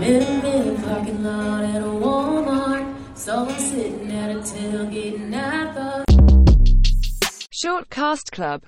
Met him in a parking lot at a Walmart. Saw him sitting at a tailgate and I thought. Short Cast Club